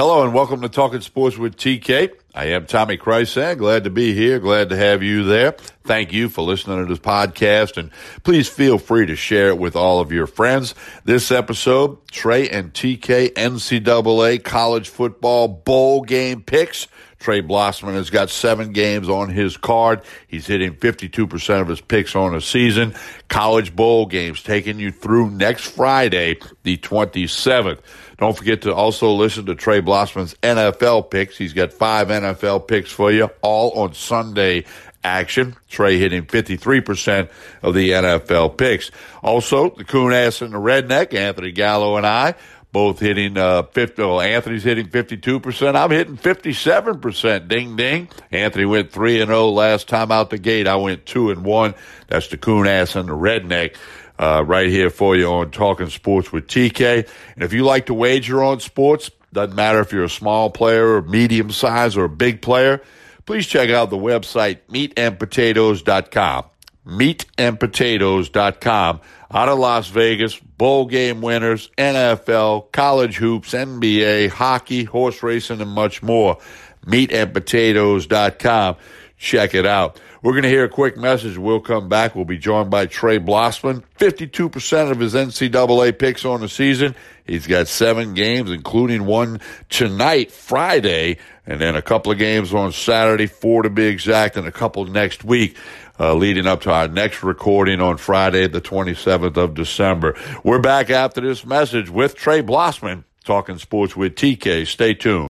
Hello and welcome to Talking Sports with TK. I am Tommy Krysan. Glad to be here. Glad to have you there. Thank you for listening to this podcast and please feel free to share it with all of your friends. This episode, Trey and TK NCAA college football bowl game picks. Trey Blossman has got seven games on his card. He's hitting 52% of his picks on a season. College bowl games taking you through next Friday, the 27th. Don't forget to also listen to Trey Blossman's NFL picks. He's got five NFL picks for you, all on Sunday action. Trey hitting 53% of the NFL picks. Also, the coon ass and the redneck, Anthony Gallo and I, both hitting uh, 50. Well, Anthony's hitting 52%. I'm hitting 57%. Ding, ding. Anthony went 3 and 0 last time out the gate. I went 2 and 1. That's the coon ass and the redneck. Uh, right here for you on Talking Sports with TK. And if you like to wager on sports, doesn't matter if you're a small player or medium size or a big player, please check out the website meatandpotatoes.com. Meatandpotatoes.com out of Las Vegas, bowl game winners, NFL, college hoops, NBA, hockey, horse racing, and much more. Meatandpotatoes.com. Check it out. We're going to hear a quick message. We'll come back. We'll be joined by Trey Blossman. 52% of his NCAA picks on the season. He's got seven games, including one tonight, Friday, and then a couple of games on Saturday, four to be exact, and a couple next week uh, leading up to our next recording on Friday, the 27th of December. We're back after this message with Trey Blossman, talking sports with TK. Stay tuned.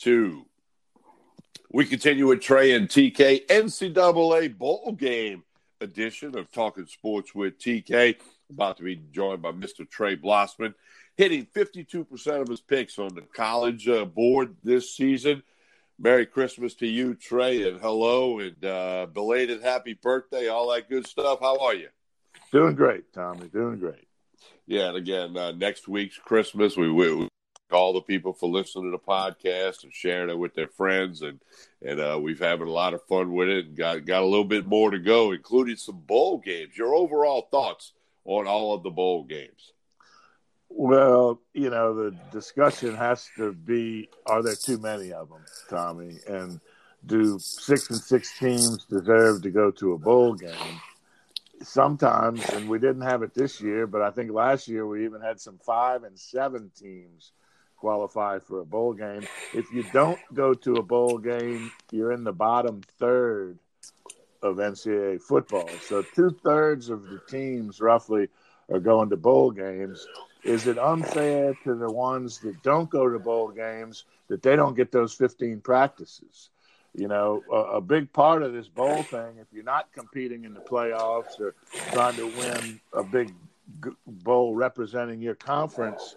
Two. We continue with Trey and TK NCAA bowl game edition of Talking Sports with TK. About to be joined by Mr. Trey Blossman, hitting 52% of his picks on the college uh, board this season. Merry Christmas to you, Trey, and hello, and uh, belated happy birthday, all that good stuff. How are you? Doing great, Tommy. Doing great. Yeah, and again, uh, next week's Christmas, we, we all the people for listening to the podcast and sharing it with their friends, and and uh, we've having a lot of fun with it, and got got a little bit more to go, including some bowl games. Your overall thoughts on all of the bowl games? Well, you know, the discussion has to be: Are there too many of them, Tommy? And do six and six teams deserve to go to a bowl game? Sometimes, and we didn't have it this year, but I think last year we even had some five and seven teams qualify for a bowl game. If you don't go to a bowl game, you're in the bottom third of NCAA football. So two thirds of the teams roughly are going to bowl games. Is it unfair to the ones that don't go to bowl games that they don't get those 15 practices? You know, a, a big part of this bowl thing, if you're not competing in the playoffs or trying to win a big bowl representing your conference,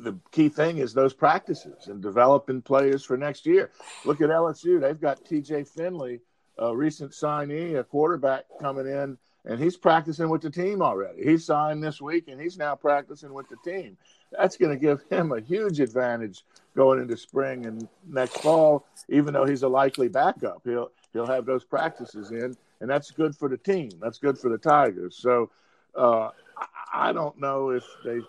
the key thing is those practices and developing players for next year. Look at LSU; they've got T.J. Finley, a recent signee, a quarterback coming in, and he's practicing with the team already. He signed this week, and he's now practicing with the team. That's going to give him a huge advantage going into spring and next fall. Even though he's a likely backup, he'll he'll have those practices in, and that's good for the team. That's good for the Tigers. So. Uh, I don't know if they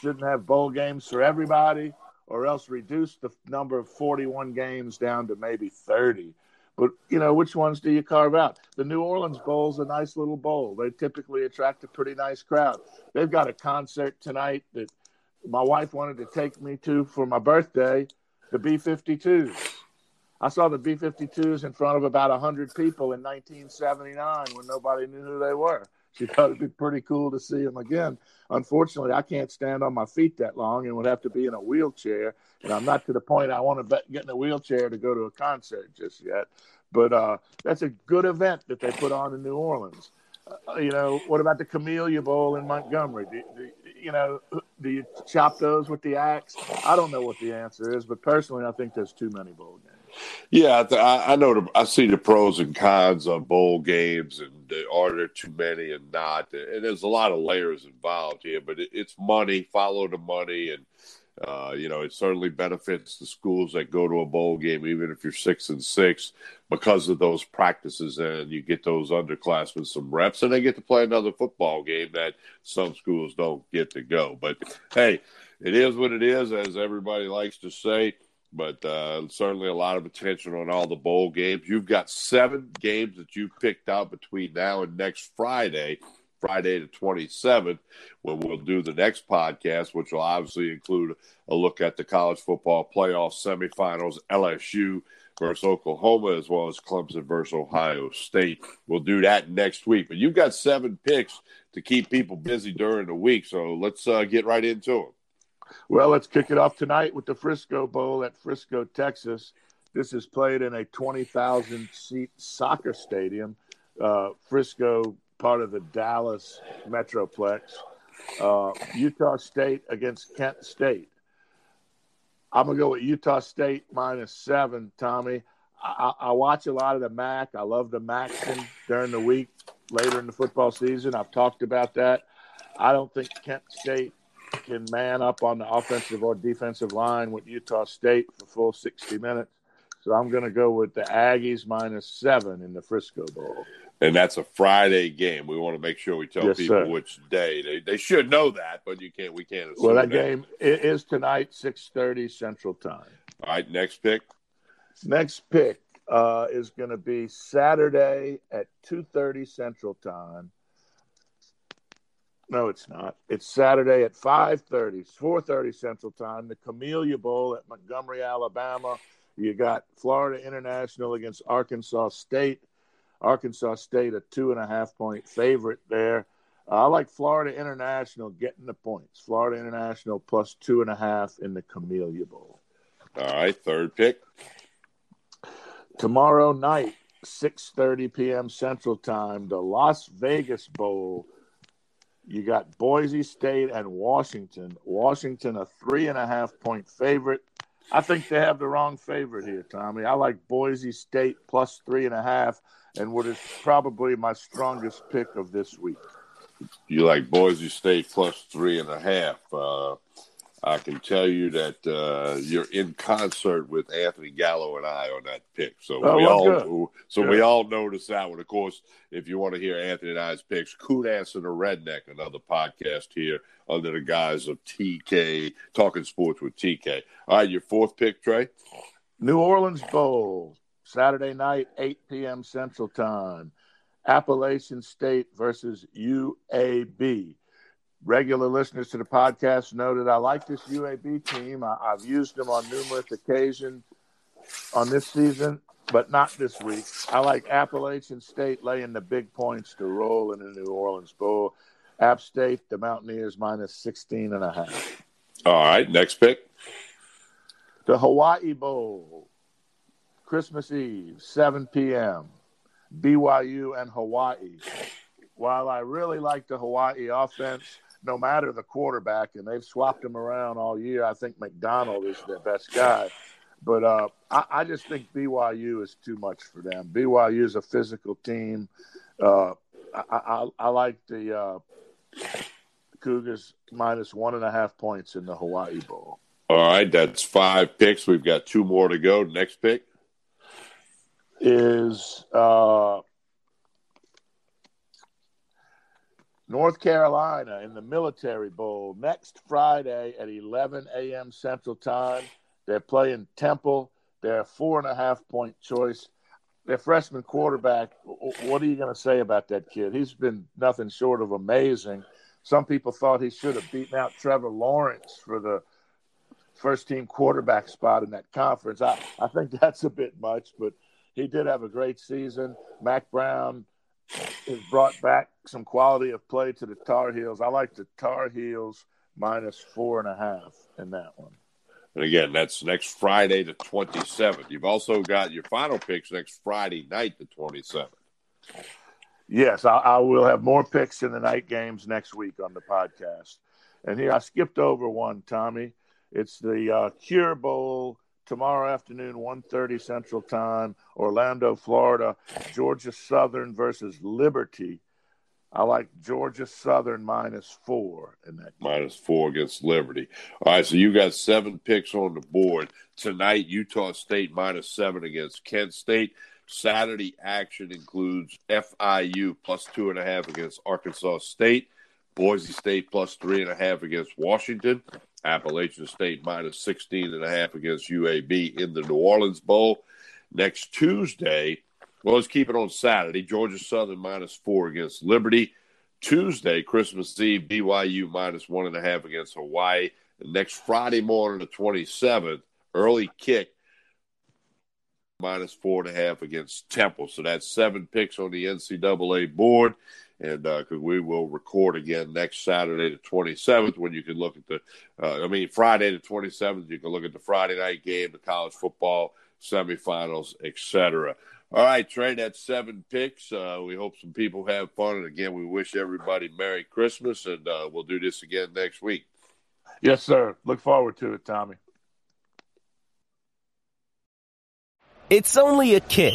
shouldn't have bowl games for everybody, or else reduce the number of 41 games down to maybe 30. But you know, which ones do you carve out? The New Orleans Bowl's a nice little bowl. They typically attract a pretty nice crowd. They've got a concert tonight that my wife wanted to take me to for my birthday, the B-52s. I saw the B-52s in front of about 100 people in 1979 when nobody knew who they were. She thought it'd be pretty cool to see them again. Unfortunately, I can't stand on my feet that long and would have to be in a wheelchair. And I'm not to the point I want to get in a wheelchair to go to a concert just yet. But uh, that's a good event that they put on in New Orleans. Uh, you know, what about the Camellia Bowl in Montgomery? you know, do you chop those with the axe? I don't know what the answer is, but personally, I think there's too many bowl games. Yeah, I, I know. The, I see the pros and cons of bowl games, and are there too many and not? And there's a lot of layers involved here, but it, it's money. Follow the money, and uh, you know, it certainly benefits the schools that go to a bowl game, even if you're six and six, because of those practices, and you get those underclassmen some reps, and they get to play another football game that some schools don't get to go. But hey, it is what it is, as everybody likes to say. But uh, certainly a lot of attention on all the bowl games. You've got seven games that you've picked out between now and next Friday Friday the 27th, when we'll do the next podcast, which will obviously include a look at the college football playoff semifinals, LSU versus Oklahoma, as well as Clemson versus Ohio State. We'll do that next week. But you've got seven picks to keep people busy during the week, so let's uh, get right into them. Well, let's kick it off tonight with the Frisco Bowl at Frisco, Texas. This is played in a 20,000 seat soccer stadium. Uh, Frisco part of the Dallas Metroplex. Uh, Utah State against Kent State. I'm gonna go with Utah State minus seven. Tommy, I, I, watch a lot of the MAC. I love the MAC during the week, later in the football season. I've talked about that. I don't think Kent State can man up on the offensive or defensive line with Utah State for full 60 minutes. So I'm going to go with the Aggies minus seven in the Frisco Bowl and that's a Friday game. We want to make sure we tell yes, people sir. which day. They they should know that, but you can't. We can't. well, that, that game is tonight, six thirty Central Time. All right, next pick. Next pick uh, is going to be Saturday at two thirty Central Time. No, it's not. It's Saturday at 5:30, 4:30 Central Time. The Camellia Bowl at Montgomery, Alabama. You got Florida International against Arkansas State. Arkansas State a two and a half point favorite there. Uh, I like Florida International getting the points. Florida International plus two and a half in the Camellia Bowl. All right, third pick. Tomorrow night, 6:30 p.m. Central Time, the Las Vegas Bowl. You got Boise State and Washington. Washington a three and a half point favorite. I think they have the wrong favorite here, Tommy. I like Boise State plus three and a half and what is probably my strongest pick of this week. You like Boise State plus three and a half. Uh, I can tell you that uh, you're in concert with Anthony Gallo and I on that pick. So oh, we all good. so good. we all notice that one. Of course, if you want to hear Anthony and I's picks, Coon and the Redneck, another podcast here under the guise of TK Talking Sports with TK. All right, your fourth pick, Trey. New Orleans Bowl. Saturday night, 8 p.m. Central Time. Appalachian State versus UAB. Regular listeners to the podcast know that I like this UAB team. I, have used them on numerous occasions on this season, but not this week. I like Appalachian State laying the big points to roll in the New Orleans Bowl. App State, the Mountaineers minus 16 and a half. All right, next pick. The Hawaii Bowl. Christmas Eve, 7 p.m., BYU and Hawaii. While I really like the Hawaii offense, no matter the quarterback, and they've swapped them around all year, I think McDonald is their best guy. But uh, I, I, just think BYU is too much for them. BYU is a physical team. Uh, I, I, I, like the uh, Cougars minus one and a half points in the Hawaii Bowl. All right, that's five picks. We've got two more to go. Next pick is uh, North Carolina in the Military Bowl next Friday at 11 a.m. Central Time. They're playing Temple. They're a four and a half point choice. Their freshman quarterback, what are you going to say about that kid? He's been nothing short of amazing. Some people thought he should have beaten out Trevor Lawrence for the first team quarterback spot in that conference. I, I think that's a bit much, but – he did have a great season. Mack Brown has brought back some quality of play to the Tar Heels. I like the Tar Heels minus four and a half in that one. And again, that's next Friday, the 27th. You've also got your final picks next Friday night, the 27th. Yes, I, I will have more picks in the night games next week on the podcast. And here I skipped over one, Tommy. It's the uh, Cure Bowl tomorrow afternoon, 1.30 Central Time, Orlando, Florida. Georgia Southern versus Liberty. I like Georgia Southern minus four in that. Game. Minus four against Liberty. All right, so you got seven picks on the board tonight. Utah State minus seven against Kent State. Saturday action includes FIU plus two and a half against Arkansas State, Boise State plus three and a half against Washington, Appalachian State minus 16 and a half against UAB in the New Orleans Bowl. Next Tuesday, well, let's keep it on Saturday. Georgia Southern minus four against Liberty. Tuesday, Christmas Eve, BYU minus one and a half against Hawaii. And next Friday morning, the 27th, early kick, minus four and a half against Temple. So that's seven picks on the NCAA board. And because uh, we will record again next Saturday, the 27th, when you can look at the, uh, I mean, Friday, the 27th, you can look at the Friday night game, the college football semifinals, etc. All right, Trey, that's seven picks. Uh, we hope some people have fun. And again, we wish everybody Merry Christmas, and uh, we'll do this again next week. Yes, sir. Look forward to it, Tommy. It's only a kick,